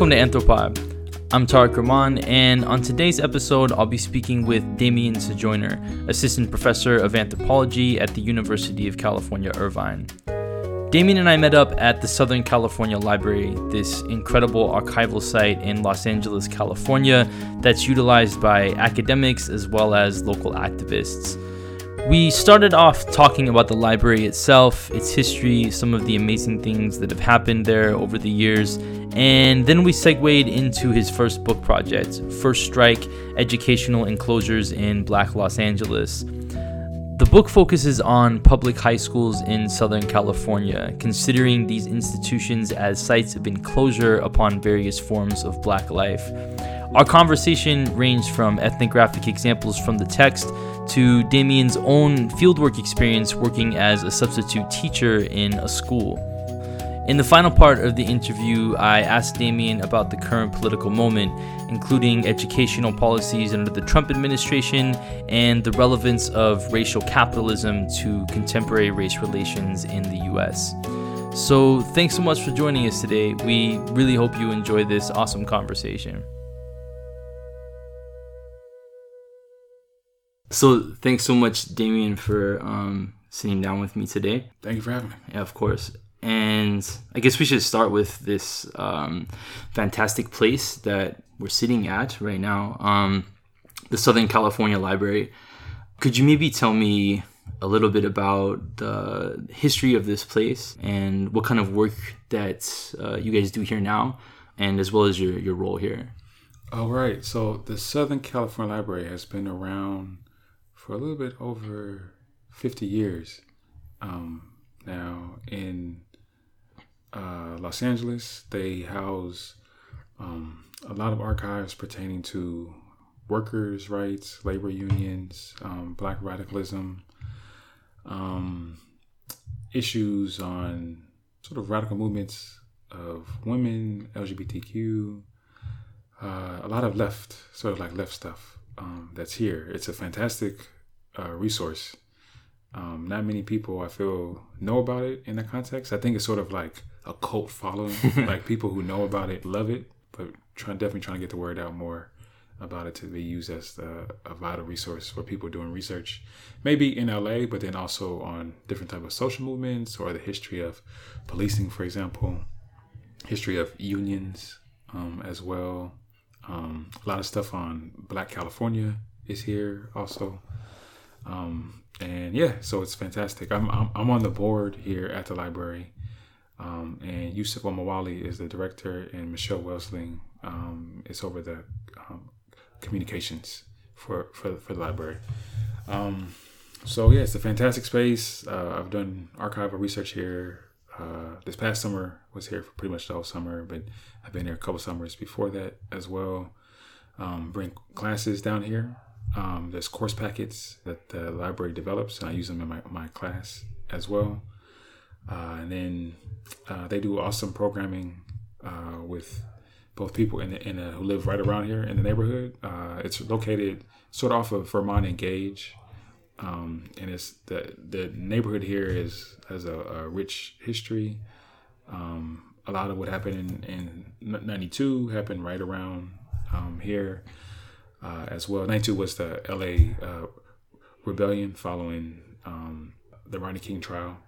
Welcome to Anthropod. I'm Tariq Rahman, and on today's episode, I'll be speaking with Damien Sojoyner, Assistant Professor of Anthropology at the University of California, Irvine. Damien and I met up at the Southern California Library, this incredible archival site in Los Angeles, California, that's utilized by academics as well as local activists. We started off talking about the library itself, its history, some of the amazing things that have happened there over the years, and then we segued into his first book project, First Strike Educational Enclosures in Black Los Angeles. The book focuses on public high schools in Southern California, considering these institutions as sites of enclosure upon various forms of black life. Our conversation ranged from ethnographic examples from the text to Damien's own fieldwork experience working as a substitute teacher in a school. In the final part of the interview, I asked Damien about the current political moment, including educational policies under the Trump administration and the relevance of racial capitalism to contemporary race relations in the US. So, thanks so much for joining us today. We really hope you enjoy this awesome conversation. So thanks so much, Damien, for um, sitting down with me today. Thank you for having me. Yeah, of course. And I guess we should start with this um, fantastic place that we're sitting at right now, um, the Southern California Library. Could you maybe tell me a little bit about the history of this place and what kind of work that uh, you guys do here now, and as well as your, your role here? All right. So the Southern California Library has been around for a little bit over 50 years um, now in uh, Los Angeles. They house um, a lot of archives pertaining to workers' rights, labor unions, um, black radicalism, um, issues on sort of radical movements of women, LGBTQ, uh, a lot of left, sort of like left stuff um, that's here. It's a fantastic uh, resource. Um, not many people I feel know about it in that context. I think it's sort of like a cult following. like people who know about it love it, but trying definitely trying to get the word out more about it to be used as the, a vital resource for people doing research, maybe in LA, but then also on different type of social movements or the history of policing, for example, history of unions um, as well. Um, a lot of stuff on Black California is here also. Um, and yeah, so it's fantastic. I'm, I'm, I'm on the board here at the library, um, and Yusuf Omowale is the director, and Michelle Welsing um, is over the um, communications for, for for the library. Um, so yeah, it's a fantastic space. Uh, I've done archival research here. Uh, this past summer was here for pretty much the whole summer, but I've been here a couple summers before that as well. Um, bring classes down here um, there's course packets that the library develops, and I use them in my, my class as well. Uh, and then uh, they do awesome programming uh, with both people in the, in who live right around here in the neighborhood. Uh, it's located sort of off of Vermont and Gage, um, and it's the the neighborhood here is has a, a rich history. Um, a lot of what happened in, in '92 happened right around um, here uh, as well. 92 was the LA uh, rebellion following um, the Rodney King trial.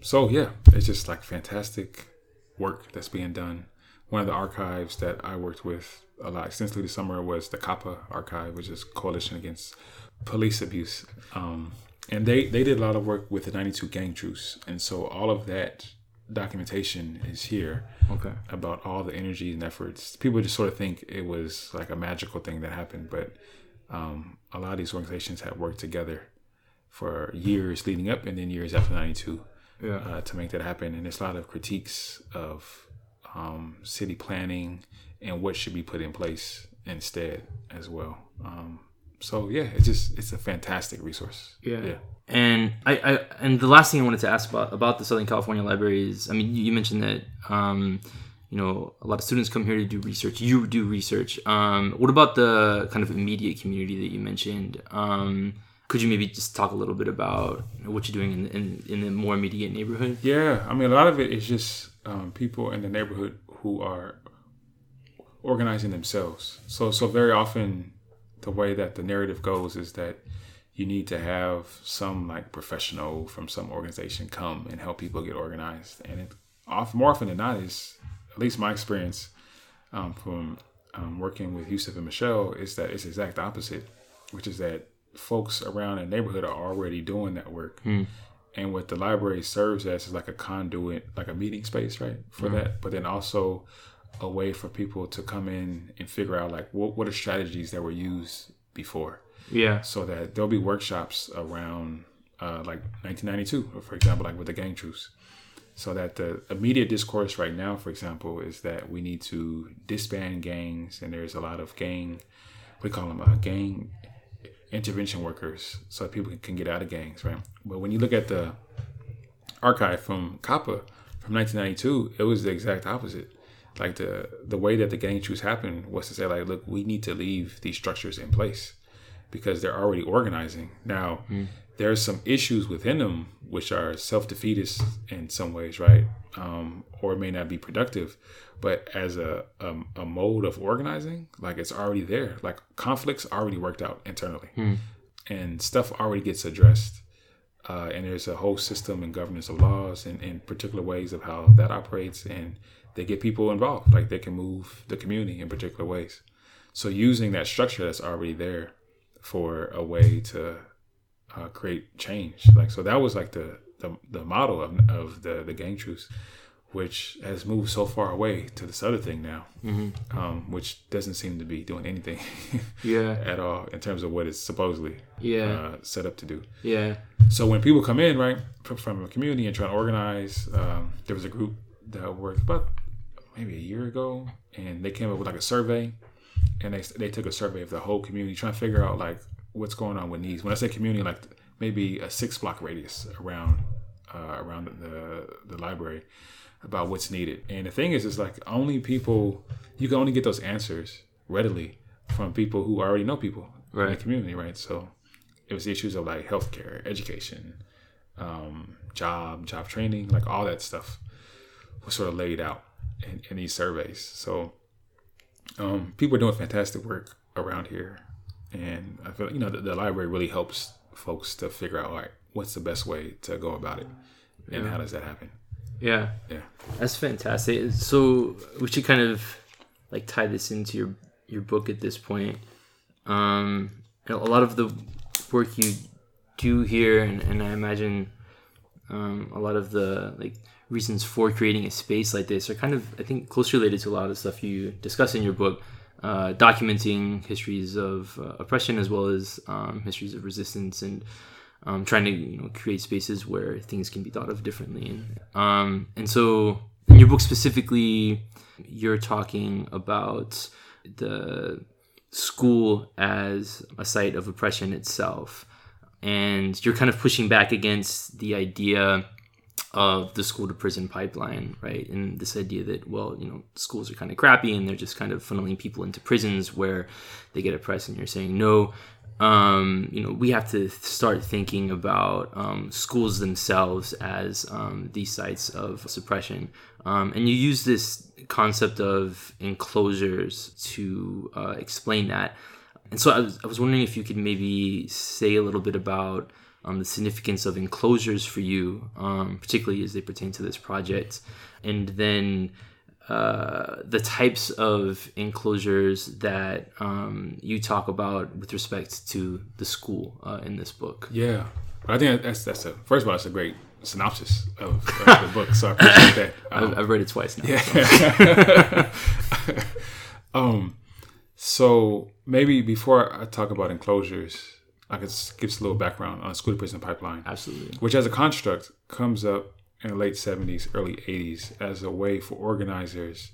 So, yeah, it's just like fantastic work that's being done. One of the archives that I worked with a lot extensively this summer was the CAPA archive, which is Coalition Against Police Abuse. Um, and they, they did a lot of work with the 92 gang truce. And so all of that documentation is here okay. about all the energy and efforts. People just sort of think it was like a magical thing that happened but um, a lot of these organizations had worked together for years leading up and then years after 92 yeah. uh, to make that happen. And there's a lot of critiques of um, city planning and what should be put in place instead as well. Um, so yeah it's just it's a fantastic resource yeah yeah and I, I and the last thing I wanted to ask about about the Southern California Library is, I mean, you, you mentioned that um, you know a lot of students come here to do research. You do research. Um, what about the kind of immediate community that you mentioned? Um, could you maybe just talk a little bit about what you're doing in, in, in the more immediate neighborhood? Yeah, I mean, a lot of it is just um, people in the neighborhood who are organizing themselves. So so very often the way that the narrative goes is that you need to have some like professional from some organization come and help people get organized. And it off more often than not is at least my experience um, from um, working with Yusuf and Michelle is that it's exact opposite, which is that folks around the neighborhood are already doing that work. Hmm. And what the library serves as is like a conduit, like a meeting space, right, for that. But then also a way for people to come in and figure out like what what are strategies that were used before Yeah. so that there'll be workshops around uh, like 1992, for example, like with the gang truce. So that the immediate discourse right now, for example, is that we need to disband gangs, and there's a lot of gang, we call them uh, gang intervention workers, so that people can get out of gangs, right? But when you look at the archive from CAPA from 1992, it was the exact opposite. Like the the way that the gang truce happened was to say like, look, we need to leave these structures in place because they're already organizing. Now, there's some issues within them which are self defeatist in some ways, right? Um, or may not be productive, but as a, a a mode of organizing, like it's already there. Like conflicts already worked out internally, and stuff already gets addressed. Uh, and there's a whole system and governance of laws and, and particular ways of how that operates, and they get people involved. Like they can move the community in particular ways. So using that structure that's already there for a way to uh, create change. Like so, that was like the the, the model of, of the the gang truce, which has moved so far away to this other thing now, um, which doesn't seem to be doing anything Yeah. at all in terms of what it's supposedly Yeah. uh, set up to do. Yeah. So when people come in, right, from, from a community and trying to organize, um, there was a group that worked about maybe a year ago, and they came up with like a survey, and they they took a survey of the whole community, trying to figure out like what's going on with needs. When I say community, like maybe a six block radius around uh, around the the library about what's needed. And the thing is, is like only people you can only get those answers readily from people who already know people right. in the community, right? So it was issues of like healthcare, education, um, job, job training, like all that stuff was sort of laid out in, in these surveys. So um, people are doing fantastic work around here, and I feel like, you know the, the library really helps folks to figure out like what's the best way to go about it, and how does that happen? Yeah. Yeah. That's fantastic. So we should kind of like tie this into your your book at this point. Um, a lot of the work you do here, and, and I imagine um, a lot of the like reasons for creating a space like this are kind of I think closely related to a lot of the stuff you discuss in your book, uh, documenting histories of uh, oppression as well as um, histories of resistance and um, trying to you know create spaces where things can be thought of differently. And um, and so in your book specifically you're talking about the school as a site of oppression itself. And you're kind of pushing back against the idea of the school to prison pipeline, right? And this idea that, well, you know, schools are kind of crappy and they're just kind of funneling people into prisons where they get oppressed. And you're saying, no, um, you know, we have to start thinking about um, schools themselves as um, these sites of suppression. Um, and you use this concept of enclosures to uh, explain that. And so I was, I was wondering if you could maybe say a little bit about um, the significance of enclosures for you, um, particularly as they pertain to this project, and then uh, the types of enclosures that um, you talk about with respect to the school uh, in this book. Yeah, but I think that's that's a first of all, that's a great synopsis of, of the book. So I appreciate that. I've, I've read it twice now. Yeah. um, so maybe before I talk about enclosures, I could give us a little background on school to prison pipeline, Absolutely. which as a construct comes up in the late 70s, early 80s as a way for organizers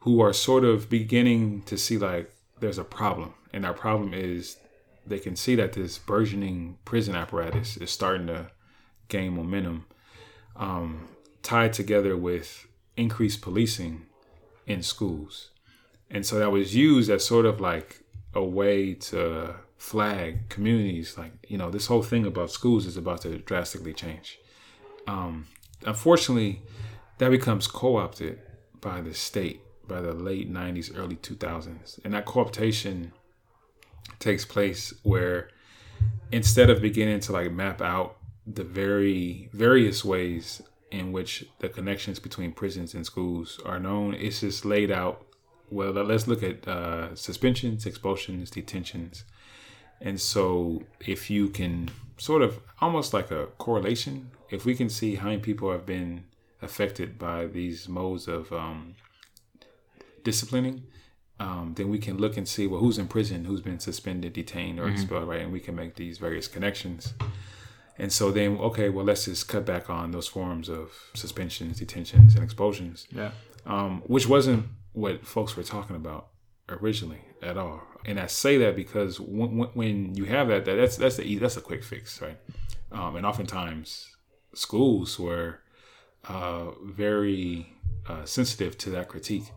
who are sort of beginning to see like there's a problem. And our problem is they can see that this burgeoning prison apparatus is starting to gain momentum, um, tied together with increased policing in schools. And so that was used as sort of like a way to flag communities like, you know, this whole thing about schools is about to drastically change. Um, unfortunately, that becomes co opted by the state by the late 90s, early 2000s. And that co-optation takes place where instead of beginning to like map out the very various ways in which the connections between prisons and schools are known, it's just laid out. Well, let's look at uh, suspensions, expulsions, detentions. And so, if you can sort of almost like a correlation, if we can see how many people have been affected by these modes of um, disciplining, um, then we can look and see well who's in prison, who's been suspended, detained, or mm-hmm. expelled, right? And we can make these various connections. And so then, okay, well, let's just cut back on those forms of suspensions, detentions, and expulsions. Yeah. Um, which wasn't what folks were talking about originally at all. And I say that because when, when you have that, that that's that's the that's a quick fix, right? Um, and oftentimes schools were uh, very uh, sensitive to that critique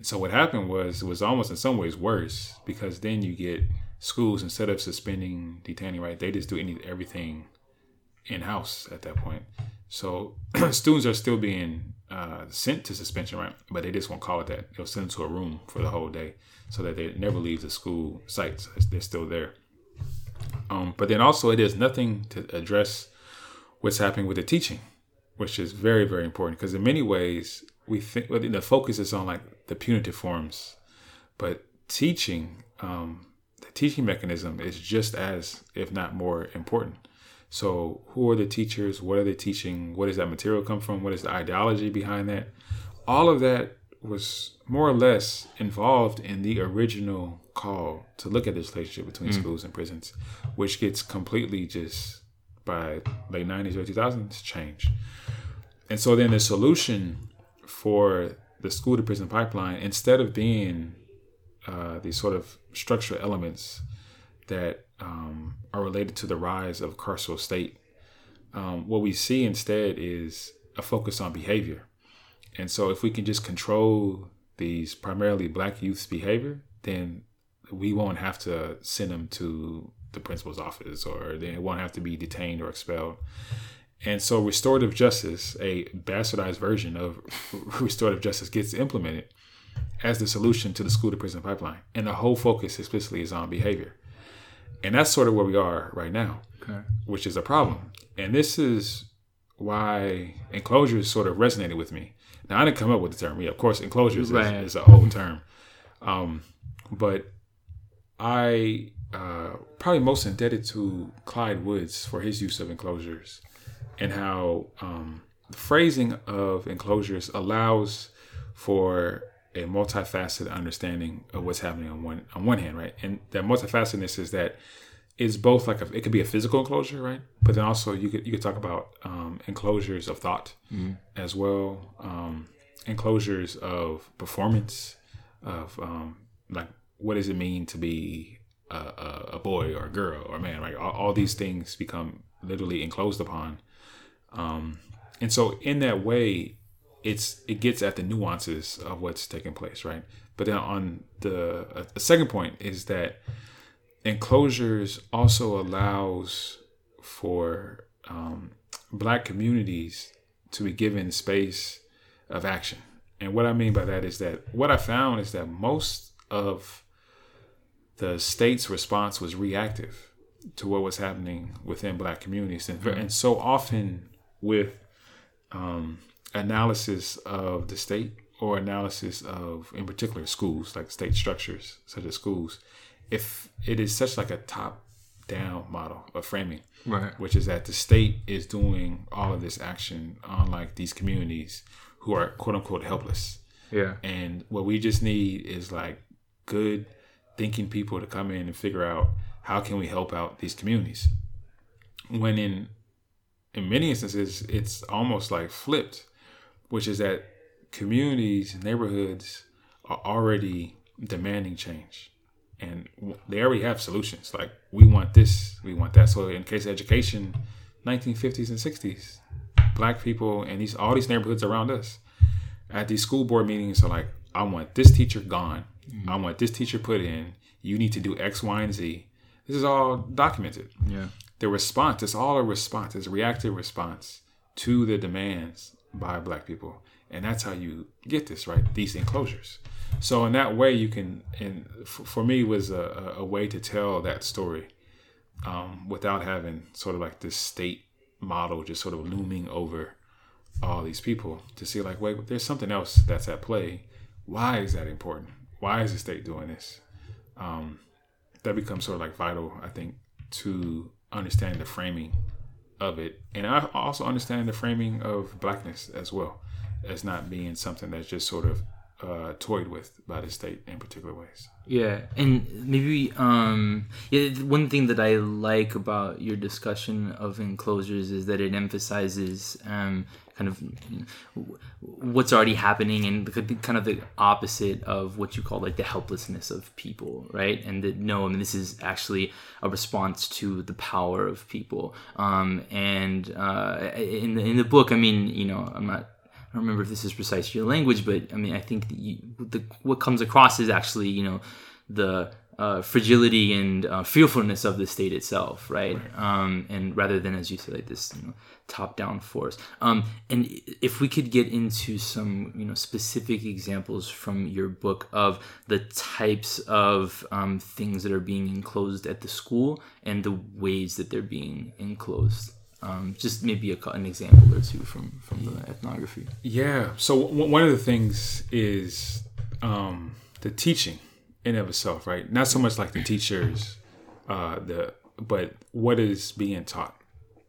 so what happened was it was almost in some ways worse because then you get schools instead of suspending, detaining, right? They just do any everything in house at that point. So students are still being uh, sent to suspension, right? But they just won't call it that. They'll send them to a room for the whole day so that they never leave the school sites. They're still there. Um, but then also, it is nothing to address what's happening with the teaching, which is very, very important because in many ways, we think well, the focus is on like the punitive forms, but teaching, um, the teaching mechanism is just as, if not more, important. So, who are the teachers? What are they teaching? What does that material come from? What is the ideology behind that? All of that was more or less involved in the original call to look at this relationship between mm. schools and prisons, which gets completely just by late 90s, early 2000s changed. And so then the solution for the school to prison pipeline, instead of being uh, these sort of structural elements that um, are related to the rise of carceral state, um, what we see instead is a focus on behavior. And so, if we can just control these primarily black youth's behavior, then we won't have to send them to the principal's office or they won't have to be detained or expelled. And so restorative justice, a bastardized version of restorative justice, gets implemented as the solution to the school to prison pipeline. And the whole focus explicitly is on behavior. And that's sort of where we are right now, okay. which is a problem. And this is why enclosures sort of resonated with me. Now, I didn't come up with the term. Yeah, of course, enclosures right. is, is an old term. Um, but I uh, probably most indebted to Clyde Woods for his use of enclosures and how um, the phrasing of enclosures allows for a multifaceted understanding of what's happening on one on one hand, right? And that multifacetedness is that it's both like a, it could be a physical enclosure, right? But then also you could you could talk about um, enclosures of thought mm-hmm. as well, um, enclosures of performance, of um, like what does it mean to be a, a, boy or a girl or a man, right? All, all these things become literally enclosed upon um, and so in that way, it's it gets at the nuances of what's taking place, right? But then on the a, a second point is that enclosures also allows for um, black communities to be given space of action. And what I mean by that is that what I found is that most of the state's response was reactive to what was happening within black communities. And, and so often with um, analysis of the state or analysis of, in particular, schools, like state structures, such as schools, if it is such like a top down model of framing, right. which is that the state is doing all of this action on like these communities who are quote unquote helpless. Yeah. And what we just need is like good thinking people to come in and figure out how can we help out these communities. When in in many instances, it's almost like flipped, which is that communities, neighborhoods are already demanding change. And they already have solutions. Like, we want this, we want that. So, in case of education, 1950s and 60s, black people and these all these neighborhoods around us at these school board meetings are like, I want this teacher gone. Mm-hmm. I want this teacher put in. You need to do X, Y, and Z. This is all documented. Yeah the response, it's all a response, it's a reactive response to the demands by black people. and that's how you get this right. These enclosures. So in that way, you can, and for me, was a, a way to tell that story um, without having sort of like this state model just sort of looming over all these people to see like, wait, there's something else that's at play. Why is that important? Why is the state doing this? Um, that becomes sort of like vital, I think, to understanding the framing of it, and I also understand the framing of blackness as well as not being something that's just sort of uh, toyed with by the state in particular ways. Yeah, and maybe um, yeah, one thing that I like about your discussion of enclosures is that it emphasizes um, kind of what's already happening and the, kind of the opposite of what you call like the helplessness of people, right? And that no, I mean this is actually a response to the power of people. Um, and uh, in the in the book, I mean, you know, I'm not I don't remember if this is precisely your language, but I mean, I think you, the, what comes across is actually, you know, the uh, fragility and uh, fearfulness of the state itself, right? right. Um, and rather than, as you say, like this you know, top-down force. Um, and if we could get into some, you know, specific examples from your book of the types of um, things that are being enclosed at the school and the ways that they're being enclosed. Um, just maybe a, an example or two from from the ethnography. Yeah. So w- one of the things is um, the teaching in of itself, right? Not so much like the teachers, uh, the but what is being taught,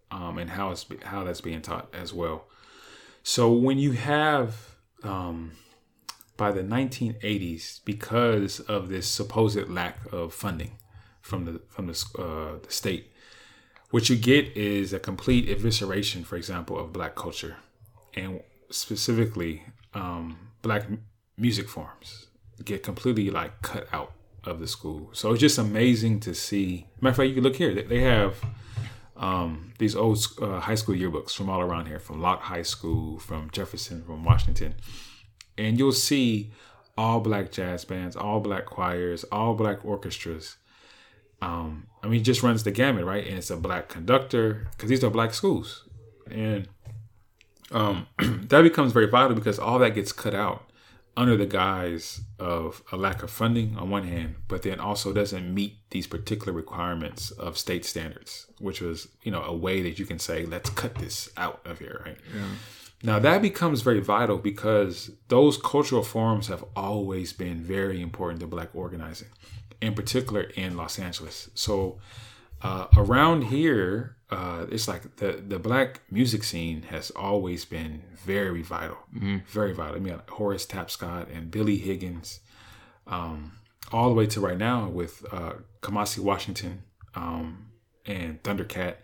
um, and how it's how that's being taught as well. So when you have um, by the 1980s, because of this supposed lack of funding from the from the, uh, the state, what you get is a complete evisceration, for example, of black culture and specifically um, black music forms get completely like cut out of the school. So it's just amazing to see. Matter of fact, you can look here. They have um, these old uh, high school yearbooks from all around here, from Locke High School, from Jefferson, from Washington, and you'll see all black jazz bands, all black choirs, all black orchestras, um, I mean, just runs the gamut, right? And it's a black conductor because these are black schools, and um, that becomes very vital because all that gets cut out under the guise of a lack of funding on one hand, but then also doesn't meet these particular requirements of state standards, which was you know a way that you can say let's cut this out of here, right? Yeah. Now that becomes very vital because those cultural forums have always been very important to black organizing in particular in Los Angeles. So uh, around here, uh, it's like the the black music scene has always been very vital, mm-hmm. very vital. I mean, Horace Tapscott and Billy Higgins, um, all the way to right now with uh, Kamasi Washington um, and Thundercat,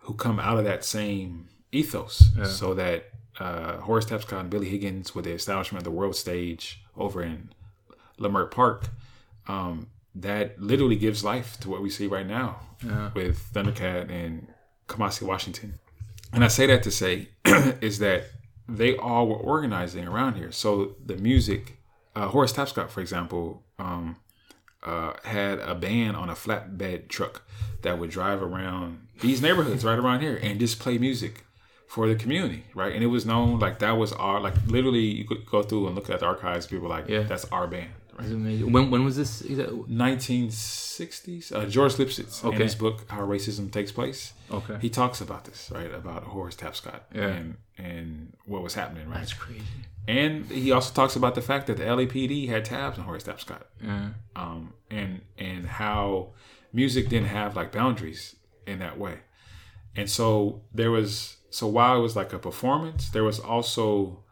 who come out of that same ethos. Yeah. So that uh, Horace Tapscott and Billy Higgins, with the establishment of the world stage over in Leimert Park, um, that literally gives life to what we see right now yeah. with Thundercat and Kamasi Washington. And I say that to say is that they all were organizing around here. So the music, uh, Horace Tapscott, for example, um, uh, had a band on a flatbed truck that would drive around these neighborhoods right around here and just play music for the community, right? And it was known like that was our like literally you could go through and look at the archives. People like yeah. that's our band, when when was this? 1960s. Uh, George Lipsitz okay. in his book How Racism Takes Place. Okay. He talks about this, right? About Horace Tapscott yeah. and and what was happening, right? That's crazy. And he also talks about the fact that the LAPD had tabs on Horace Tapscott. Yeah. Um, and and how music didn't have like boundaries in that way. And so there was so while it was like a performance, there was also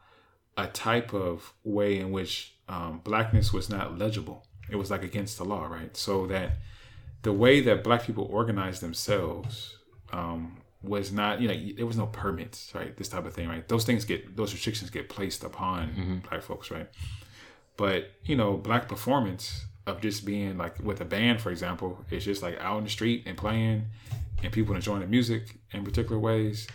a type of way in which um, blackness was not legible. It was like against the law, right? So that the way that black people organized themselves um, was not, you know, there was no permits, right? This type of thing, right? Those things get, those restrictions get placed upon mm-hmm. black folks, right? But, you know, black performance of just being like with a band, for example, it's just like out in the street and playing and people enjoying the music in particular ways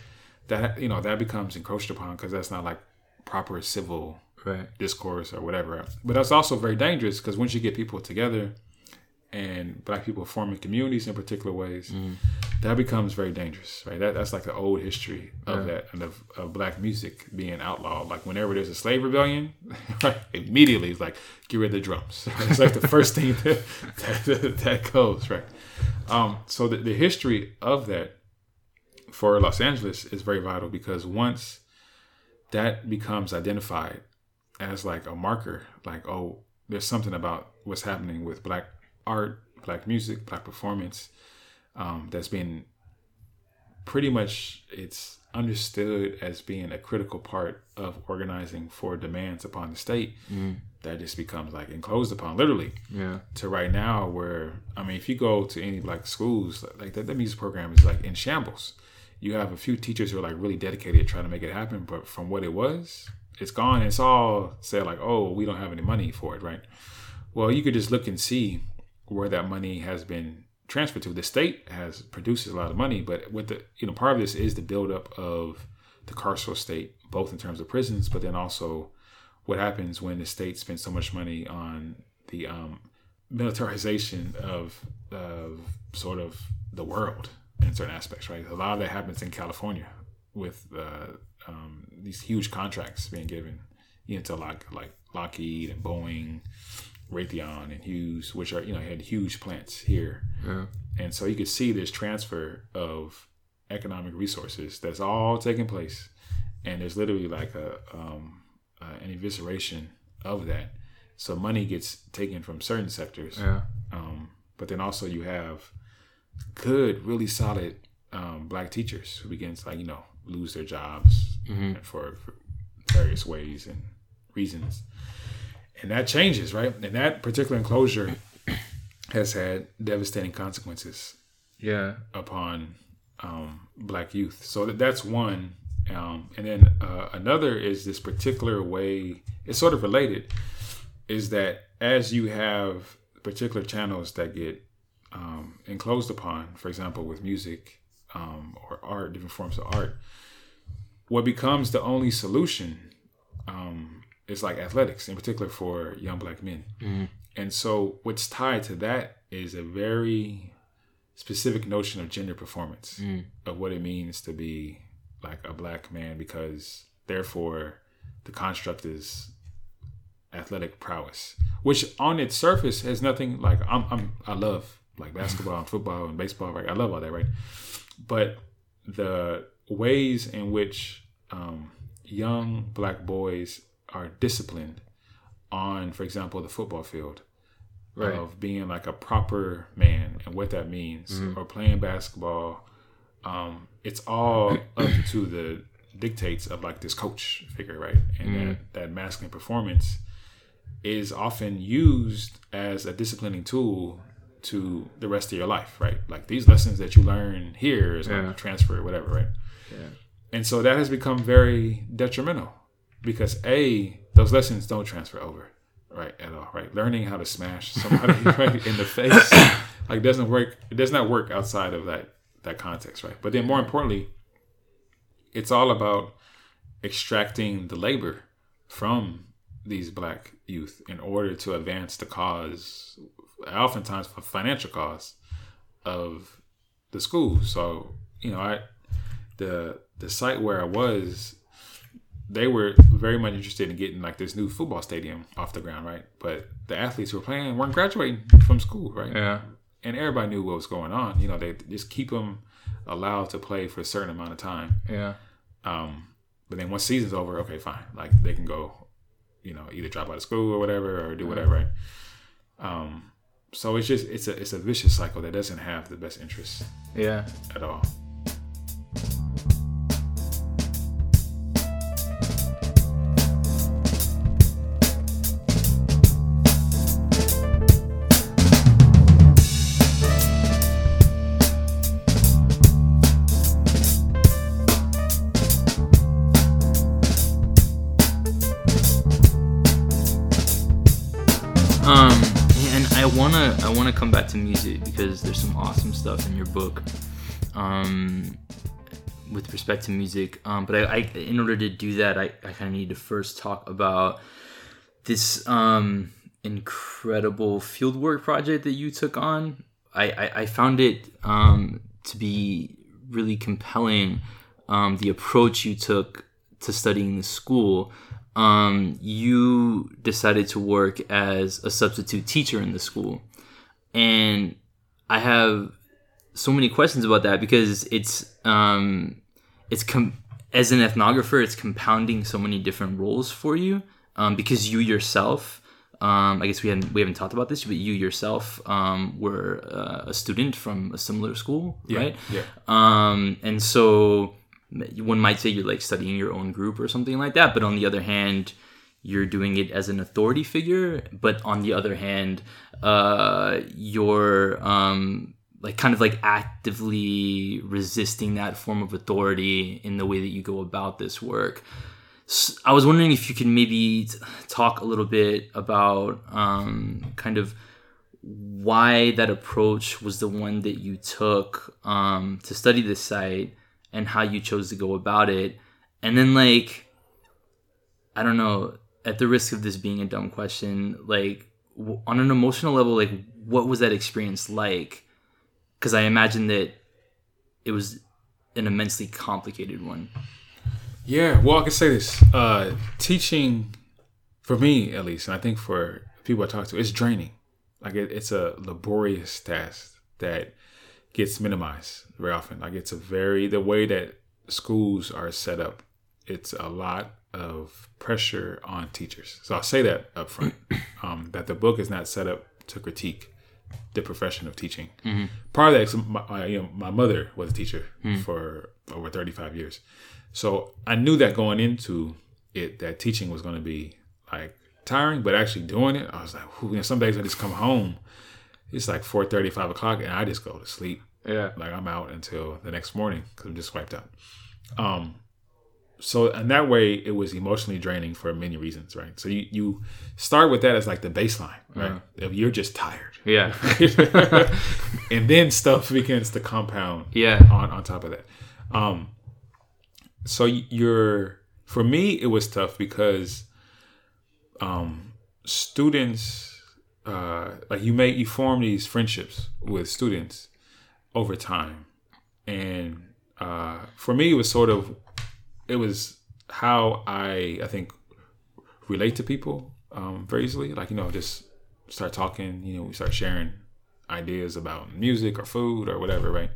that, you know, that becomes encroached upon because that's not like proper civil right. discourse or whatever. But that's also very dangerous because once you get people together and black people forming communities in particular ways, mm. that becomes very dangerous, right? That that's like the old history of Yeah. that and of, of black music being outlawed. Like whenever there's a slave rebellion, right, immediately it's like get rid of the drums. It's like the first thing that that, that goes right. Um, so the, the history of that for Los Angeles is very vital because once that becomes identified as like a marker, like oh, there's something about what's happening with black art, black music, black performance um, that's been pretty much it's understood as being a critical part of organizing for demands upon the state that just becomes like enclosed upon literally. Yeah. to right now where i mean if you go to any like schools like that, that music program is like in shambles. You have a few teachers who are like really dedicated to trying to make it happen but from what it was it's gone. It's all said like oh we don't have any money for it right? Well you could just look and see where that money has been transferred to. The state has produces a lot of money but with the you know part of this is the buildup of the carceral state both in terms of prisons but then also what happens when the state spends so much money on the um, militarization of of sort of the world in certain aspects, right? A lot of that happens in California with uh, um, these huge contracts being given, you know, to like like Lockheed and Boeing, Raytheon and Hughes, which are you know had huge plants here, Yeah. and so you could see this transfer of economic resources that's all taking place, and there's literally like a um, uh, an evisceration of that. So money gets taken from certain sectors, Yeah. um, but then also you have good, really solid um, black teachers who begin to like you know lose their jobs for, for various ways and reasons, and that changes, right? And that particular enclosure has had devastating consequences Yeah. upon um, black youth. So that, that's one. Um, and then uh, another is this particular way, it's sort of related, is that as you have particular channels that get um, enclosed upon, for example, with music um, or art, different forms of art, what becomes the only solution um, is like athletics, in particular for young black men. And so what's tied to that is a very specific notion of gender performance of what it means to be like a black man because therefore the construct is athletic prowess which on its surface has nothing like I'm, I'm I love like basketball and football and baseball right? I love all that right but the ways in which um, young black boys are disciplined on for example the football field Right. of being like a proper man and what that means or playing basketball um, it's all up to the dictates of like this coach figure right? And that, that masculine performance is often used as a disciplining tool to the rest of your life right like these lessons that you learn here is going Yeah. to transfer whatever right Yeah. and so that has become very detrimental because a those lessons don't transfer over right at all right learning how to smash somebody right in the face like doesn't work it does not work outside of that that context right but then more importantly it's all about extracting the labor from these black youth in order to advance the cause oftentimes for financial costs of the school so you know i the the site where i was they were very much interested in getting like this new football stadium off the ground right but the athletes who were playing weren't graduating from school right Yeah. and everybody knew what was going on you know they just keep them allowed to play for a certain amount of time Yeah. um, but then once season's over, okay, fine. Like they can go, you know, either drop out of school or whatever, or do whatever. Right? Um, so it's just it's a it's a vicious cycle that doesn't have the best interests Yeah. at all. To music because there's some awesome stuff in your book, um, with respect to music. Um, but I, I in order to do that, I, I kind of need to first talk about this um incredible fieldwork project that you took on. I, I, I found it um to be really compelling um, the approach you took to studying the school. Um, you decided to work as a substitute teacher in the school, and I have so many questions about that because it's um, it's com- as an ethnographer, it's compounding so many different roles for you um, because you yourself. Um, I guess we haven't we haven't talked about this, but you yourself um, were uh, a student from a similar school, Yeah, right? yeah. Um, and so one might say you're like studying your own group or something like that, but on the other hand, you're doing it as an authority figure. But on the other hand, uh, you're um, like kind of like actively resisting that form of authority in the way that you go about this work. I was wondering if you could maybe t- talk a little bit about um, kind of why that approach was the one that you took um, to study this site and how you chose to go about it. And then, like, I don't know, at the risk of this being a dumb question, like, w- on an emotional level, like, what was that experience like? Because I imagine that it was an immensely complicated one. Yeah, well, I can say this: uh, teaching, for me at least, and I think for people I talk to, it's draining. Like it, it's a laborious task that gets minimized very often. Like it's a very the way that schools are set up. It's a lot of pressure on teachers. So I'll say that up front, um, that the book is not set up to critique the profession of teaching. Part of that, my, you know, my mother was a teacher for over 35 years. So I knew that going into it, that teaching was going to be like tiring, but actually doing it, I was like, whew, you know, some days I just come home, it's like 4 5 o'clock, and I just go to sleep. Yeah. Like I'm out until the next morning because I'm just wiped out. Um, so and that way it was emotionally draining for many reasons, right? So you, you start with that as like the baseline, right? If you're just tired. Yeah. and then stuff begins to compound Yeah. on, on top of that. Um, so you're for me it was tough because um, students uh, like you make you form these friendships with students over time, and uh, for me it was sort of it was how I I think relate to people um, very easily. Like you know, just start talking. You know, we start sharing ideas about music or food or whatever, right?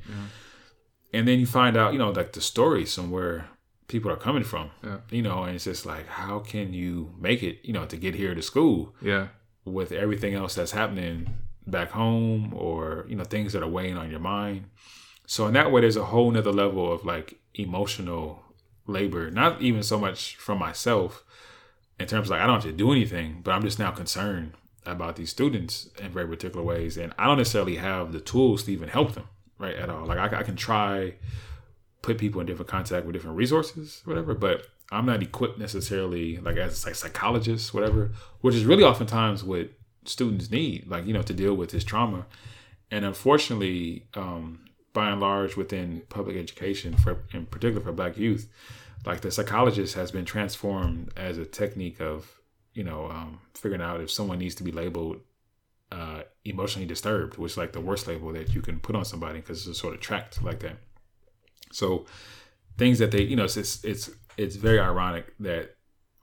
And then you find out, you know, like the stories from where people are coming from. Yeah. You know, and it's just like, how can you make it, you know, to get here to school Yeah. with everything else that's happening back home or, you know, things that are weighing on your mind. So in that way there's a whole nother level of like emotional labor, not even so much from myself in terms of like I don't have to do anything, but I'm just now concerned about these students in very particular ways, and I don't necessarily have the tools to even help them right at all. Like I, I can try put people in different contact with different resources, whatever, but I'm not equipped necessarily like as like psychologists, whatever, which is really oftentimes what students need, like you know, to deal with this trauma. And unfortunately, um, by and large, within public education, for in particular for Black youth, like the psychologist has been transformed as a technique of you know um, figuring out if someone needs to be labeled uh, emotionally disturbed, which is like the worst label that you can put on somebody because it's sort of tracked like that. So things that they, you know, it's it's it's, it's very ironic that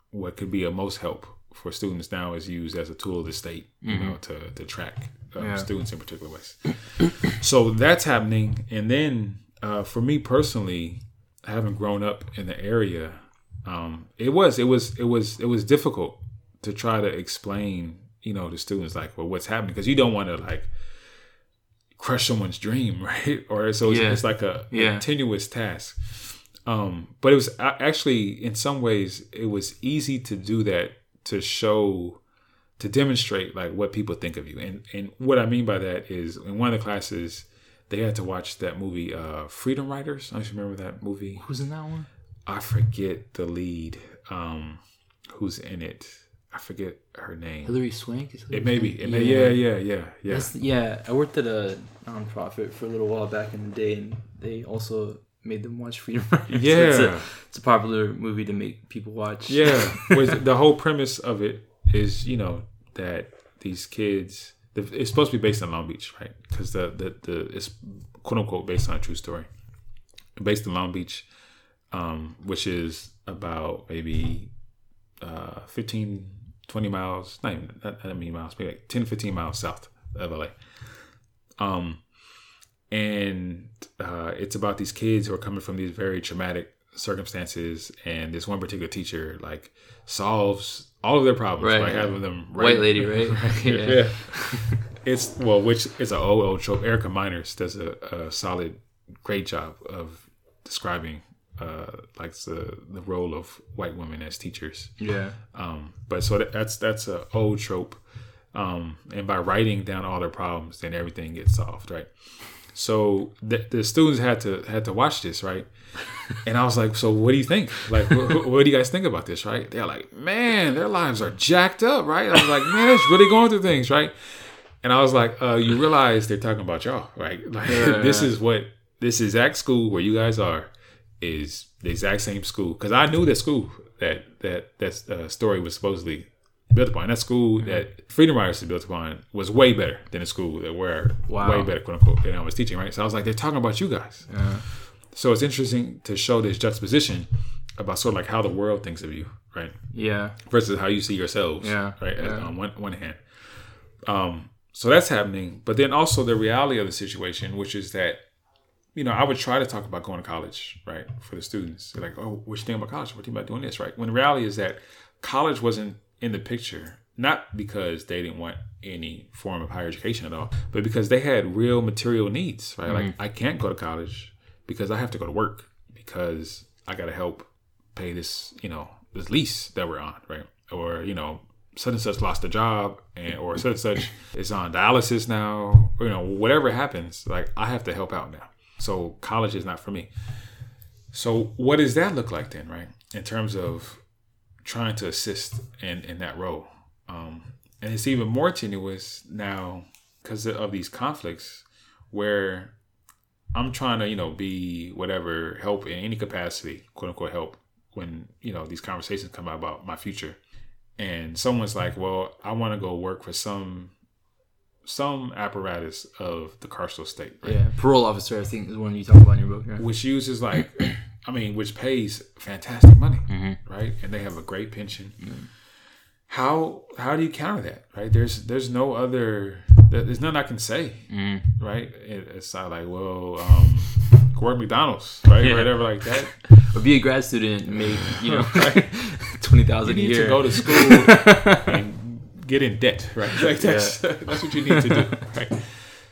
what could be a most help for students now is used as a tool of the state, you know, to to track um, Yeah. students in particular ways. so that's happening, and then uh, for me personally, having grown up in the area, um, it was it was it was it was difficult to try to explain, you know, to students like, well, what's happening because you don't want to like crush someone's dream, right? Or so it's, Yeah. it's like a, Yeah. a tenuous task. Um, but it was actually in some ways it was easy to do that to show to demonstrate like what people think of you and and what i mean by that is in one of the classes they had to watch that movie uh freedom writers i just remember that movie Who's in that one? i forget the lead um who's in it i forget her name Hilary Swank. Is Hilary it may be it may yeah yeah yeah yeah That's, yeah, I worked at a nonprofit for a little while back in the day, and they also made them watch Freedom Writers. Yeah. it's a, it's a popular movie to make people watch. Yeah, the whole premise of it is you know that these kids it's supposed to be based on Long Beach, right? Because the, the the it's quote unquote based on a true story, based in Long Beach, um, which is about maybe uh, 15, 20 miles, not even not, not many miles, maybe like 10, 15 miles south of LA. Um, and uh, it's about these kids who are coming from these very traumatic circumstances, and this one particular teacher like solves all of their problems Right. by having them White lady, right? yeah. Yeah. It's well, which is a old old trope. Erica Meiners does a, a solid, great job of describing uh like the the role of white women as teachers. Yeah. Um, but so that, that's that's a old trope. Um, and by writing down all their problems, then everything gets solved, right? So the, the students had to had to watch this, right? And I was like, so what do you think? Like, what, what do you guys think about this, right? They're like, man, their lives are jacked up, right? I was like, man, it's really going through things, right? And I was like, uh, you realize they're talking about y'all, right? Like, this is what this exact school where you guys are is the exact same school. Because I knew that school that that that uh, story was supposedly built upon. That school that Freedom Writers is built upon was way better than the school that were Wow. way better, quote unquote, than I was teaching, right? So I was like, they're talking about you guys. Yeah. So it's interesting to show this juxtaposition about sort of like how the world thinks of you, right? Yeah. versus how you see yourselves. Yeah, Right. as- yeah. On one one hand. Um. So that's happening, but then also the reality of the situation, which is that, you know, I would try to talk about going to college, right, for the students. They're like, oh, what you think about college? What do you think about doing this, right? When the reality is that college wasn't in the picture, not because they didn't want any form of higher education at all, but because they had real material needs, right? Like mm-hmm. I can't go to college because I have to go to work because I got to help pay this, you know, this lease that we're on, right? Or you know, such and such lost a job, and or such and such is on dialysis now. Or, you know, whatever happens, like I have to help out now. So college is not for me. So what does that look like then, right? In terms of trying to assist in in that role, um, and it's even more tenuous now because of these conflicts where I'm trying to, you know, be whatever help in any capacity, quote unquote help, when, you know, these conversations come out about my future. And someone's like, Well, I want to go work for some some apparatus of the carceral state, right? Yeah. Parole officer, I think, is one you talk about in your book. Right? Which uses like I mean, which pays fantastic money, mm-hmm. right? And they have a great pension. Mm-hmm. How how do you counter that, right? There's there's no other there's nothing I can say, mm-hmm. right? It, it's not like well, um, work McDonald's, right? Yeah. Whatever like that. Or be a grad student and make, you know, twenty thousand a year. to go to school and get in debt, right? Like that's that's what you need to do, right?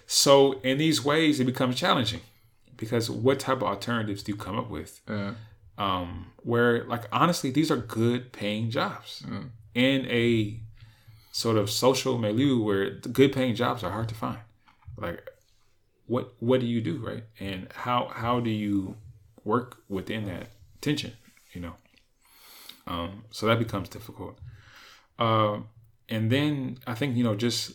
So in these ways, it becomes challenging because what type of alternatives do you come up with? Yeah. um, where like honestly these are good paying jobs. In a sort of social milieu where the good paying jobs are hard to find. Like what what do you do right? And how how do you work within that tension you know? Um, so that becomes difficult. Um, and then i think you know just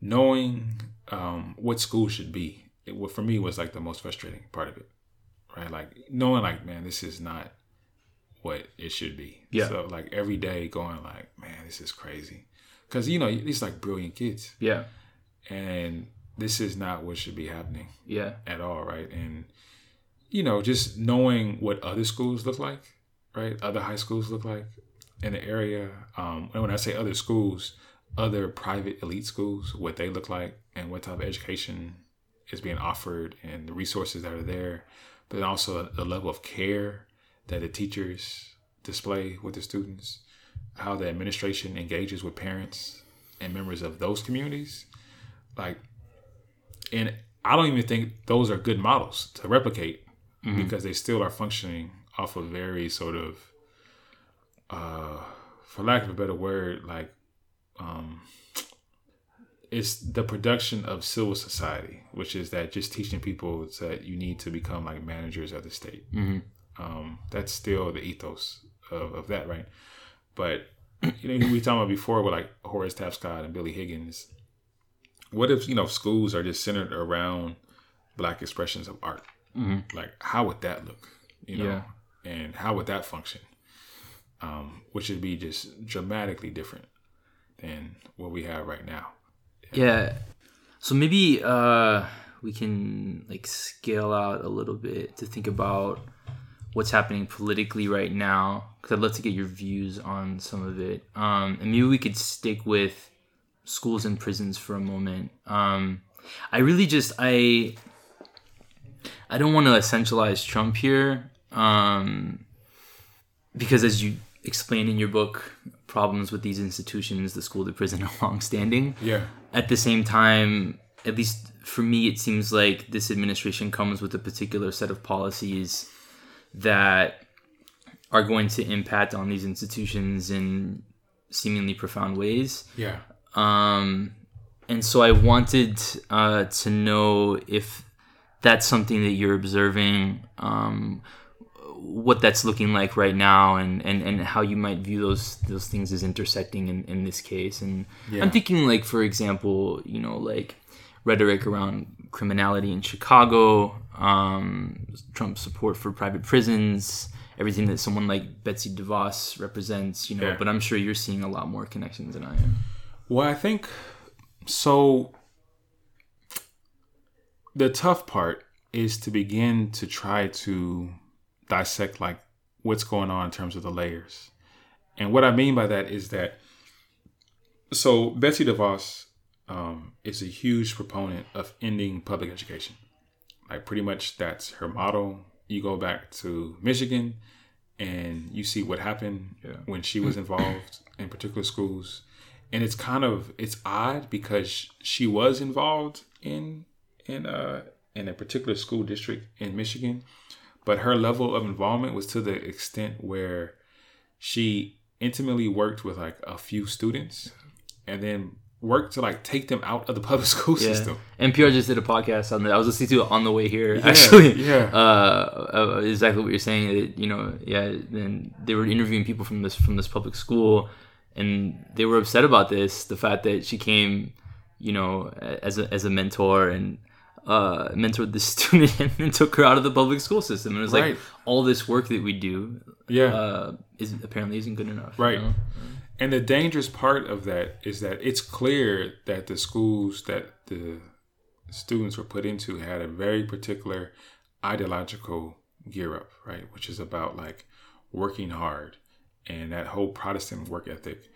knowing um, what school should be it, what for me was like the most frustrating part of it right? Like knowing like, man, this is not what it should be. Yeah. So like every day going like, man, this is crazy. Cause you know, these like brilliant kids Yeah. and this is not what should be happening Yeah. at all, right? And you know, just knowing what other schools look like, right? Other high schools look like in the area. Um, and when I say other schools, other private elite schools, what they look like and what type of education is being offered and the resources that are there, but also the level of care that the teachers display with the students, how the administration engages with parents and members of those communities. Like, and I don't even think those are good models to replicate because they still are functioning off of very sort of, uh, for lack of a better word, like, um, it's the production of civil society, which is that just teaching people that you need to become like managers of the state. Um, that's still the ethos of, of that, right? But you know, we talked about before with like Horace Tapscott and Billy Higgins. What if you know schools are just centered around black expressions of art? Like, how would that look? You know, Yeah. and how would that function? Um, which would be just dramatically different than what we have right now. Yeah. So maybe uh, we can like scale out a little bit to think about what's happening politically right now because I'd love to get your views on some of it. Um, and maybe we could stick with schools and prisons for a moment. Um, I really just I I don't want to essentialize Trump here um, because as you explain in your book, problems with these institutions, the school, the prison, are longstanding. Yeah. At the same time, at least for me, it seems like this administration comes with a particular set of policies that are going to impact on these institutions in seemingly profound ways. Yeah. Um, and so I wanted uh, to know if that's something that you're observing, um, what that's looking like right now, and, and, and how you might view those those things as intersecting in, in this case. And Yeah. I'm thinking, like for example, you know, like rhetoric around criminality in Chicago, um, Trump's support for private prisons. Everything that someone like Betsy DeVos represents, you know, Yeah. but I'm sure you're seeing a lot more connections than I am. Well, I think so. The tough part is to begin to try to dissect like what's going on in terms of the layers. And what I mean by that is that so Betsy DeVos um, is a huge proponent of ending public education. Like pretty much that's her motto. You go back to Michigan and you see what happened Yeah. when she was involved in particular schools. And it's kind of it's odd because she was involved in in uh in a particular school district in Michigan, but her level of involvement was to the extent where she intimately worked with like a few students and then worked to like take them out of the public school Yeah. system. NPR just did a podcast on that. I was listening to it on the way here. Yeah, actually, yeah. uh, exactly what you're saying. That, you know, yeah. Then they were interviewing people from this from this public school, and they were upset about this. The fact that she came, you know, as a as a mentor and uh, mentored the student and then took her out of the public school system. And it was Right. like all this work that we do, Yeah. uh, is apparently isn't good enough. you Right. know? And the dangerous part of that is that it's clear that the schools that the students were put into had a very particular ideological gear up, right? Which is about like working hard and that whole Protestant work ethic,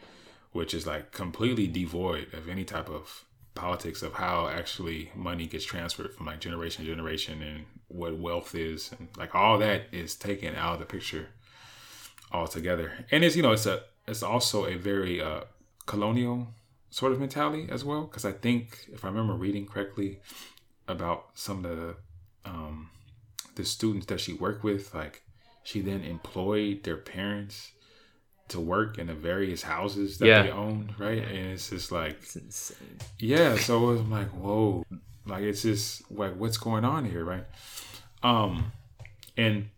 which is like completely devoid of any type of politics of how actually money gets transferred from like generation to generation and what wealth is and like all that is taken out of the picture altogether. And it's you know it's a it's also a very uh, colonial sort of mentality as well because I think if I remember reading correctly about some of the um, the students that she worked with, like she then employed their parents to work in the various houses that Yeah. they owned, right? And it's just like It's insane. yeah, so I'm like, whoa, like it's just like what's going on here, right? Um, and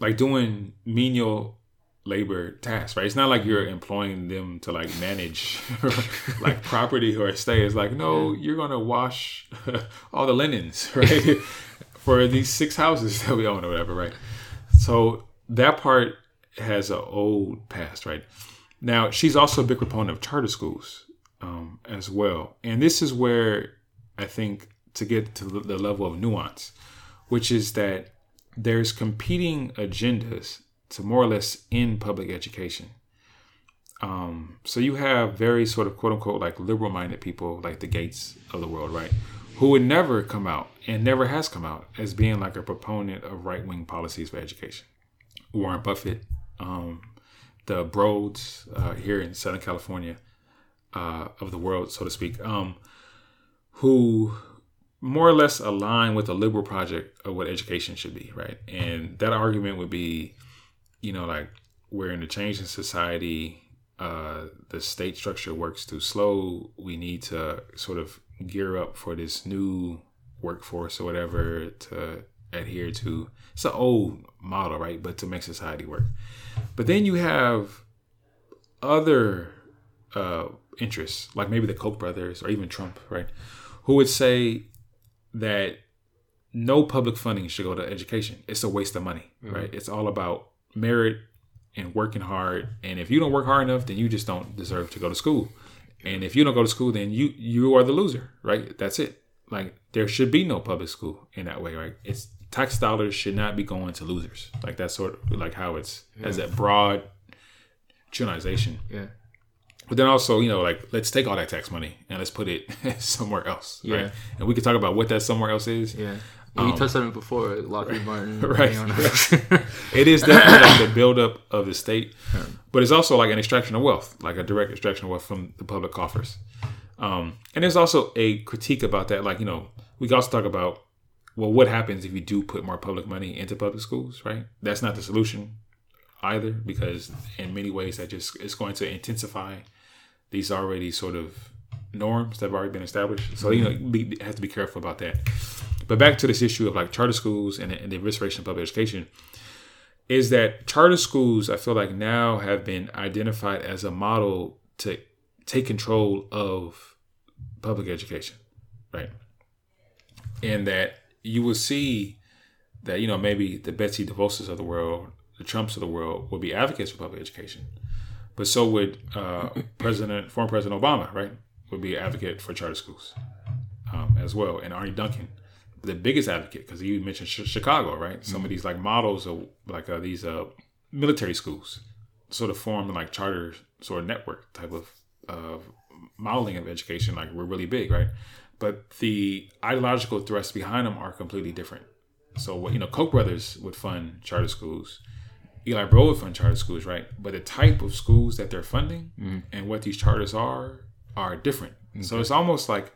like doing menial labor tasks, right? It's not like you're employing them to like manage like property or estate. It's like, no, you're gonna wash all the linens, right? For these six houses that we own or whatever, right? So that part has an old past, right? Now she's also a big proponent of charter schools um, as well, and this is where I think to get to the level of nuance, which is that there's competing agendas to more or less in public education. Um, so you have very sort of quote unquote like liberal minded people like the Gates of the world, right? Who would never come out and never has come out as being like a proponent of right wing policies for education. Warren Buffett, um, the Broads uh, here in Southern California uh, of the world, so to speak, um, who more or less align with the liberal project of what education should be, right? And that argument would be, you know, like we're in a changing society. Uh, the state structure works too slow. We need to sort of gear up for this new workforce or whatever to adhere to. It's an old model, right? But to make society work. But then you have other uh, interests, like maybe the Koch brothers or even Trump, right? Who would say that no public funding should go to education. It's a waste of money, right? It's all about merit and working hard. And if you don't work hard enough, then you just don't deserve to go to school. And if you don't go to school, then you you are the loser, right? That's it. Like there should be no public school in that way, right? It's tax dollars should not be going to losers. Like that's sort of like how it's has that broad generalization. Yeah. But then also, you know, like let's take all that tax money and let's put it somewhere else, Yeah. right? And we could talk about what that somewhere else is. Yeah. Yeah, you touched on it before, Lockheed Martin. Um, Right. It is definitely like the buildup of the state, but it's also like an extraction of wealth, like a direct extraction of wealth from the public coffers. Um, and there's also a critique about that. Like, you know, we also talk about, well, what happens if you do put more public money into public schools, right? That's not the solution either, because in many ways that just is going to intensify these already sort of norms that have already been established. So, you know, be, have to be careful about that. But back to this issue of like charter schools and, and the restoration of public education is that charter schools, I feel like now have been identified as a model to take control of public education, right? And that you will see that, you know, maybe the Betsy DeVoses of the world, the Trumps of the world will be advocates for public education. But so would uh, President, former President Obama, right? Would be an advocate for charter schools um, as well. And Arne Duncan, the biggest advocate, because you mentioned Ch- Chicago, right? Some of these like models of like uh, these uh, military schools sort of form like charter sort of network type of uh, modeling of education. Like we're really big, right? But the ideological thrusts behind them are completely different. So what you know, Koch brothers would fund charter schools. Eli Broad would fund charter schools, right? But the type of schools that they're funding mm-hmm. and what these charters are are different. So it's almost like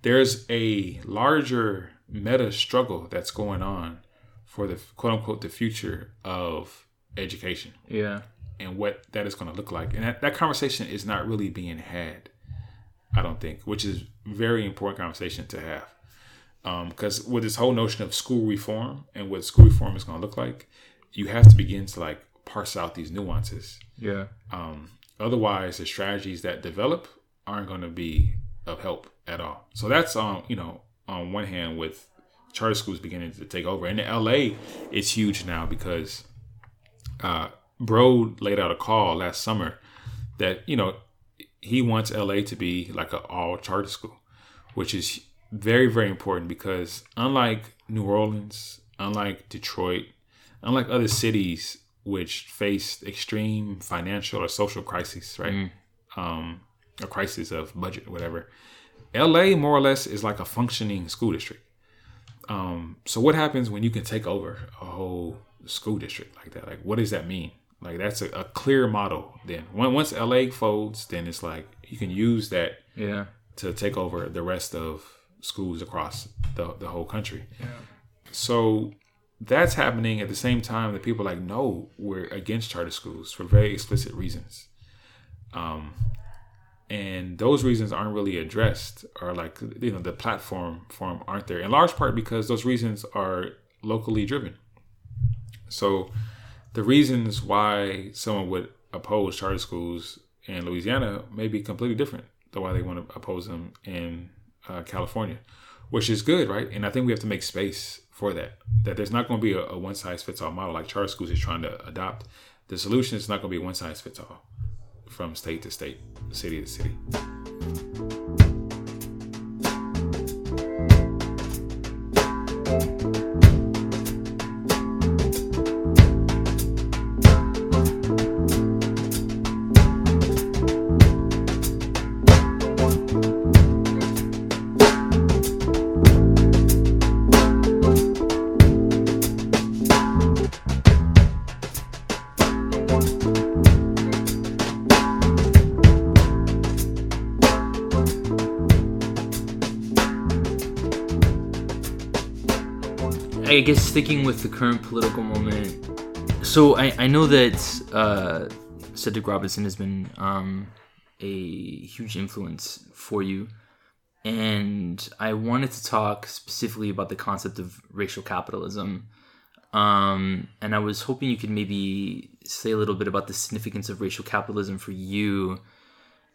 there's a larger meta struggle that's going on for the quote unquote the future of education yeah. and what that is going to look like. And that, that conversation is not really being had, I don't think, which is very important conversation to have. Because with this whole notion of school reform and what school reform is going to look like, you have to begin to like parse out these nuances. Yeah. Um, otherwise, the strategies that develop aren't going to be of help at all. So that's on you know on one hand with charter schools beginning to take over, and in LA it's huge now because uh, Broad laid out a call last summer that you know he wants LA to be like an all charter school, which is very very important because unlike New Orleans, unlike Detroit, unlike other cities which faced extreme financial or social crises, right? Um, a crisis of budget whatever. LA more or less is like a functioning school district. Um, so what happens when you can take over a whole school district like that? Like, what does that mean? Like, that's a, a clear model. Then When- once LA folds, then it's like you can use that Yeah. to take over the rest of schools across the, the whole country. So that's happening at the same time that people like, no, we're against charter schools for very explicit reasons. Um, and those reasons aren't really addressed or like, you know, the platform form aren't there in large part because those reasons are locally driven. So the reasons why someone would oppose charter schools in Louisiana may be completely different than why they want to oppose them in uh, California, which is good, right? And I think we have to make space for that. That there's not going to be a, a one size fits all model like charter schools is trying to adopt. The solution is not going to be one size fits all from state to state, city to city. Guess sticking with the current political moment. So I, I know that uh, Cedric Robinson has been um, a huge influence for you, and I wanted to talk specifically about the concept of racial capitalism. Um, and I was hoping you could maybe say a little bit about the significance of racial capitalism for you,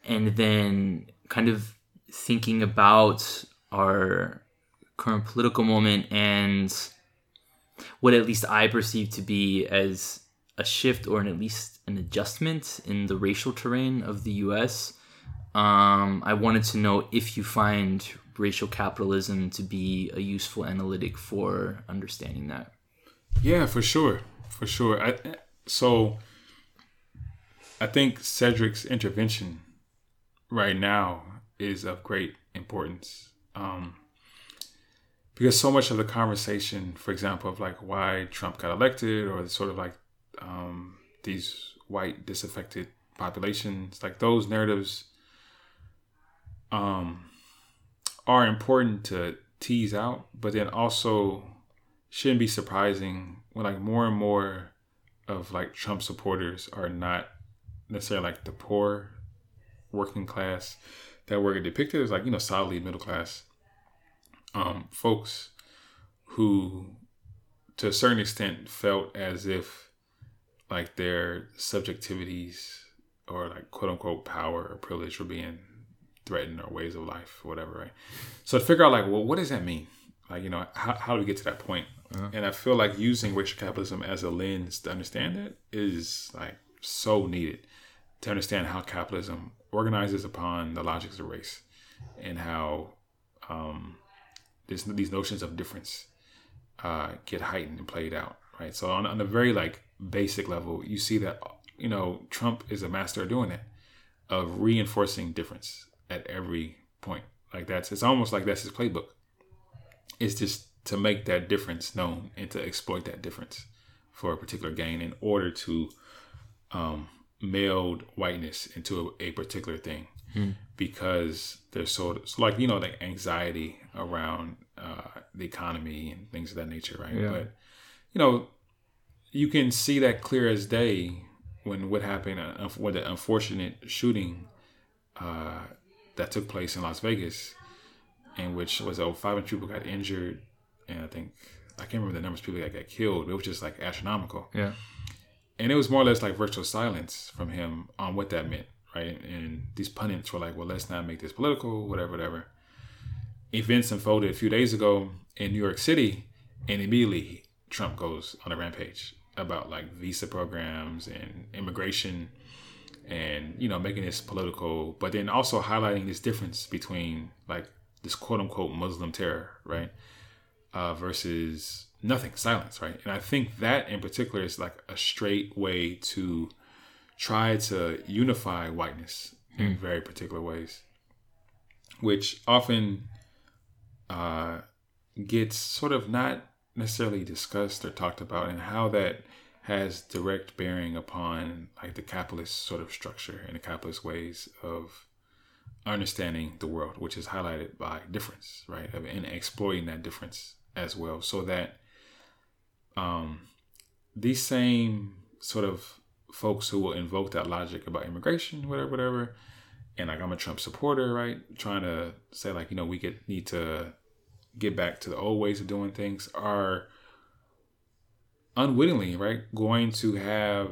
and then kind of thinking about our current political moment and what at least I perceive to be as a shift or an, at least an adjustment in the racial terrain of the U.S. Um, I wanted to know if you find racial capitalism to be a useful analytic for understanding that. Yeah, for sure, for sure. I, so I think Cedric's intervention right now is of great importance. Um, because so much of the conversation, for example, of like why Trump got elected or sort of like um, these white disaffected populations, like those narratives um, are important to tease out, but then also shouldn't be surprising when like more and more of like Trump supporters are not necessarily like the poor working class that were depicted as like you know solidly middle class um, folks who to a certain extent felt as if like their subjectivities or like quote unquote power or privilege were being threatened or ways of life or whatever right? So to figure out like well what does that mean? Like you know how, how do we get to that point? Uh-huh. and i feel like using racial capitalism as a lens to understand it is like so needed to understand how capitalism organizes upon the logics of race and how um, this, these notions of difference uh, get heightened and played out, right? So on, on a very like basic level, you see that you know Trump is a master of doing that, of reinforcing difference at every point. Like that's it's almost like that's his playbook. It's just to make that difference known and to exploit that difference for a particular gain in order to um, meld whiteness into a, a particular thing hmm. because there's so, so like you know like anxiety around uh, the economy and things of that nature right yeah. but you know you can see that clear as day when what happened uh, with the unfortunate shooting uh, that took place in Las Vegas in which was over 500 people got injured and I think I can't remember the numbers of people that got killed it was just like astronomical yeah and it was more or less like virtual silence from him on what that meant, right? And these pundits were like, "Well, let's not make this political, whatever, whatever." Events unfolded a few days ago in New York City, and immediately Trump goes on a rampage about like visa programs and immigration, and you know making this political, but then also highlighting this difference between like this quote unquote Muslim terror, right, uh, versus nothing, silence, right? And I think that in particular is like a straight way to try to unify whiteness mm. in hmm. very particular ways, which often uh, gets sort of not necessarily discussed or talked about, and how that has direct bearing upon like the capitalist sort of structure and the capitalist ways of understanding the world, which is highlighted by difference, right? And exploiting that difference as well, so that um, these same sort of folks who will invoke that logic about immigration, whatever, whatever, and like I'm a Trump supporter, right? Trying to say like, you know, we get need to get back to the old ways of doing things are unwittingly, right, going to have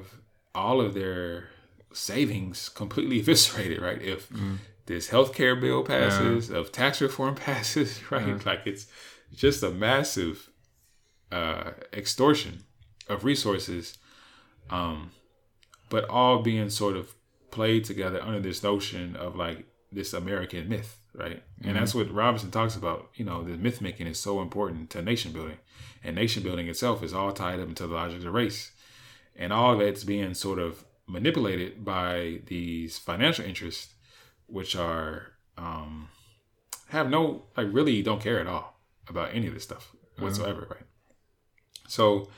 all of their savings completely eviscerated, right? If mm. this healthcare bill passes, yeah. if tax reform passes, right? Yeah. Like it's just a massive uh, extortion of resources, um, but all being sort of played together under this notion of like this American myth, right? Mm-hmm. And that's what Robinson talks about. You know, the myth making is so important to nation building, and nation building itself is all tied up into the logic of race, and all of it's being sort of manipulated by these financial interests, which are um, have no like really don't care at all about any of this stuff mm-hmm. whatsoever, mm-hmm. right? So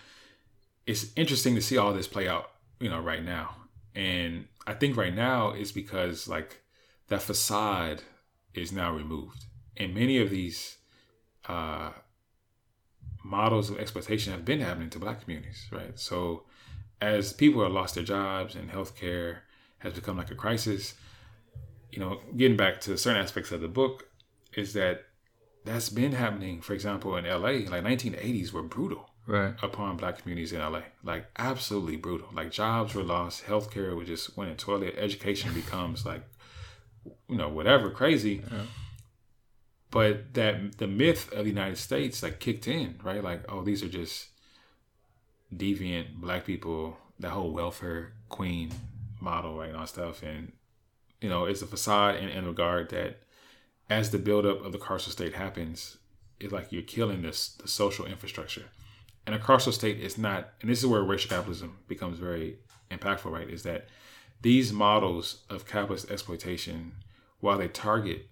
it's interesting to see all this play out, you know, right now. And I think right now is because like that facade is now removed. And many of these uh, models of exploitation have been happening to black communities, right? So as people have lost their jobs and healthcare has become like a crisis, you know, getting back to certain aspects of the book is that that's been happening, for example, in LA, like 1980s were brutal right. upon black communities in LA. Like absolutely brutal. Like jobs were lost, healthcare was just went in toilet, education becomes like you know, whatever, crazy. Yeah. But that the myth of the United States like kicked in, right? Like, oh, these are just deviant black people, that whole welfare queen model, right, and all stuff. And you know, it's a facade in, in regard that as the buildup of the carceral state happens, it's like you're killing this the social infrastructure. And a carceral state is not, and this is where racial capitalism becomes very impactful, right? Is that these models of capitalist exploitation, while they target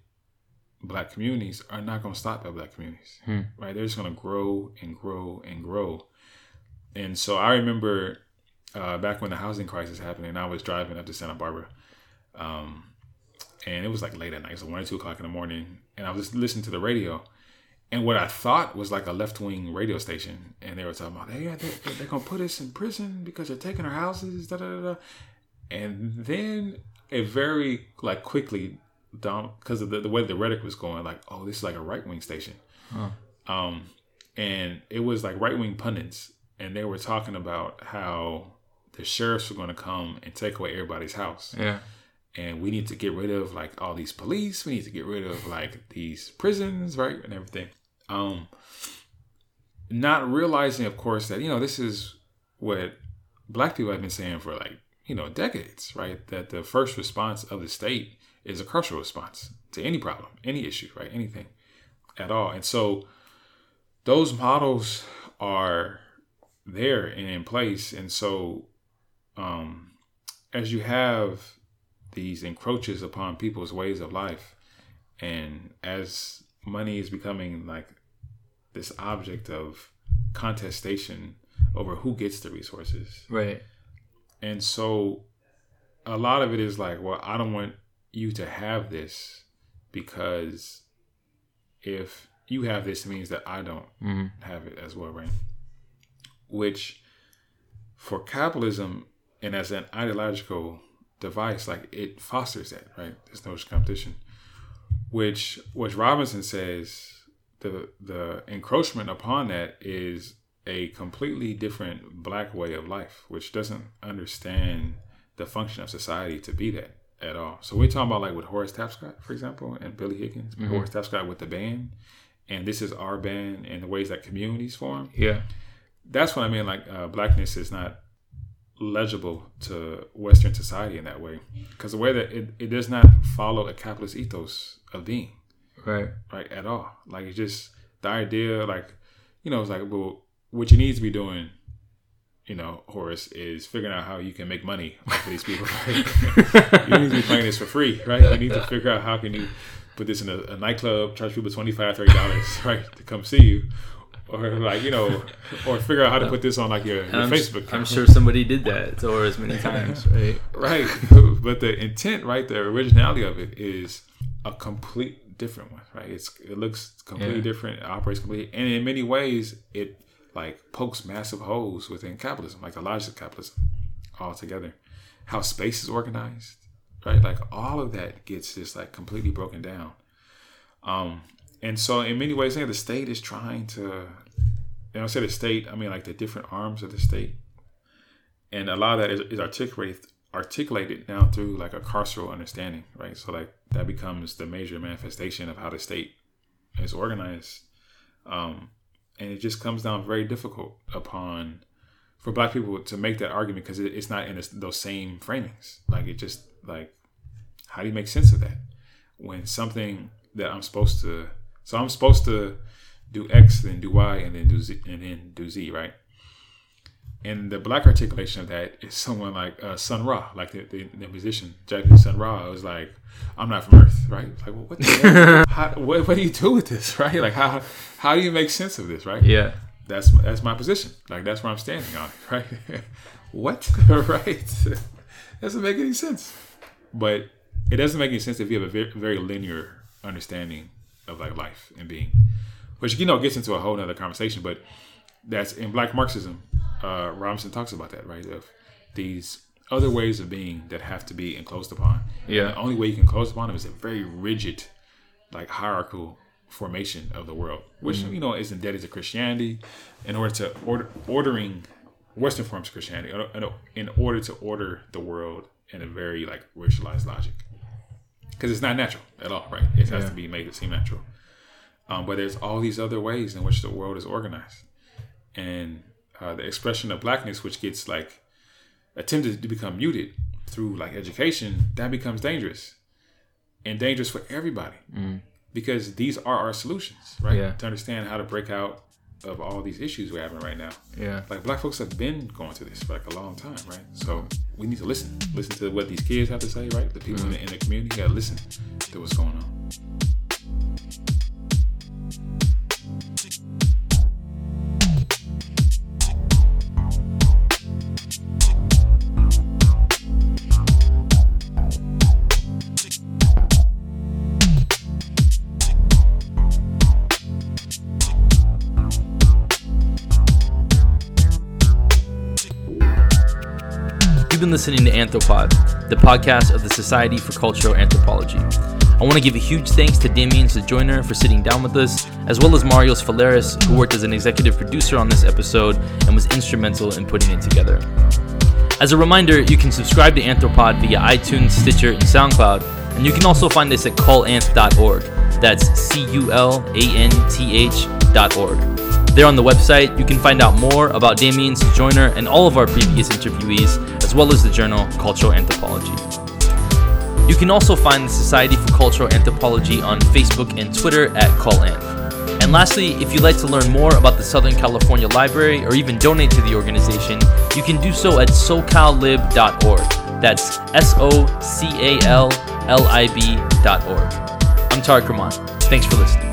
black communities, are not going to stop at black communities, Hmm. right? They're just going to grow and grow and grow. And so I remember uh, back when the housing crisis happened, and I was driving up to Santa Barbara, um, and it was like late at night, so one or two o'clock in the morning, and I was just listening to the radio, and what I thought was like a left wing radio station, and they were talking about, hey, yeah, they, they're gonna put us in prison because they're taking our houses, da da da, da. and then it very like quickly down because of the, the way the rhetoric was going, like, oh, this is like a right wing station, Huh. um, and it was like right wing pundits, and they were talking about how the sheriffs were going to come and take away everybody's house Yeah. and we need to get rid of like all these police we need to get rid of like these prisons right and everything um not realizing of course that you know this is what black people have been saying for like you know decades right? That the first response of the state is a carceral response to any problem any issue right? Anything at all. And so those models are there and in place. And so um as you have these encroaches upon people's ways of life and as money is becoming like this object of contestation over who gets the resources Right. and so a lot of it is like well i don't want you to have this because if you have this it means that i don't hmm have it as well, right? Which for capitalism and as an ideological device, like it fosters that, right? There's no competition. Which which Robinson says the the encroachment upon that is a completely different black way of life, which doesn't understand the function of society to be that at all. So we're talking about like with Horace Tapscott, for example, and Billy Higgins, Mhm. Horace Tapscott with the band, and this is our band and the ways that communities form. Yeah. That's what I mean. Like uh, blackness is not legible to Western society in that way, because the way that it, it does not follow a capitalist ethos of being Right. right at all. Like it's just the idea, like you know, it's like well, what you need to be doing, you know, Horace, is figuring out how you can make money off of these people. Right? you need to be playing this for free, right? You need to figure out how can you put this in a, a nightclub, charge people 25 30 dollars, right, to come see you. Or like you know, or figure out how to put this on like your, your I'm, Facebook. I'm sure somebody did that to her as many times. Right. right but the intent right the originality of it is a complete different one right? It's it looks completely Yeah. different it operates completely and in many ways it like pokes massive holes within capitalism like the logic of capitalism altogether. How space is organized right? Like all of that gets just like completely broken down. Um and so in many ways yeah, the state is trying to and I say the state I mean like the different arms of the state. And a lot of that is, is articulated articulated now through like a carceral understanding right? So like that becomes the major manifestation of how the state is organized. Um and it just comes down very difficult upon for black people to make that argument because it, it's not in those same framings. Like it just like how do you make sense of that when something that i'm supposed to so i'm supposed to do x then do y and then do z and then do z right and the black articulation of that is someone like uh, Sun Ra, like the, the, the musician Japanese Sun Ra. was like, "I'm not from Earth, right?" Like, well, what, the how, what, what do you do with this, right? Like, how how do you make sense of this, right? Yeah. That's that's my position. Like, that's where I'm standing on, it, right? what, right? doesn't make any sense. But it doesn't make any sense if you have a very, very linear understanding of like life and being, which you know gets into a whole nother conversation. But that's in Black Marxism. Uh, Robinson talks about that, right? Of these other ways of being that have to be enclosed upon. Yeah. And the only way you can close upon them is a very rigid, like hierarchical formation of the world, which you know is indebted to Christianity, in order to order ordering Western forms of Christianity, in- in order to order the world in a very like racialized logic, because it's not natural at all, right? It has Yeah. to be made to seem natural. Um, but there's all these other ways in which the world is organized, and uh, the expression of blackness, which gets like attempted to become muted through like education, that becomes dangerous and dangerous for everybody because these are our solutions, right? Yeah. To understand how to break out of all these issues we're having right now. Yeah. Like black folks have been going through this for like a long time, right? So we need to listen. Listen to what these kids have to say, right? The people in, the, in the community gotta listen to what's going on. Been listening to Anthropod, the podcast of the Society for Cultural Anthropology. I want to give a huge thanks to Damien Sojoyner for sitting down with us, as well as Marios Falaris, who worked as an executive producer on this episode and was instrumental in putting it together. As a reminder, you can subscribe to Anthropod via iTunes, Stitcher, and SoundCloud, and you can also find us at culanth.org. That's C U L A N T H.org. There on the website, you can find out more about Damien's Sojoyner and all of our previous interviewees, as well as the journal Cultural Anthropology. You can also find the Society for Cultural Anthropology on Facebook and Twitter at CulAnth. And lastly, if you'd like to learn more about the Southern California Library or even donate to the organization, you can do so at socallib.org. That's S O C A L L I B.org. I'm Tariq Rahman. Thanks for listening.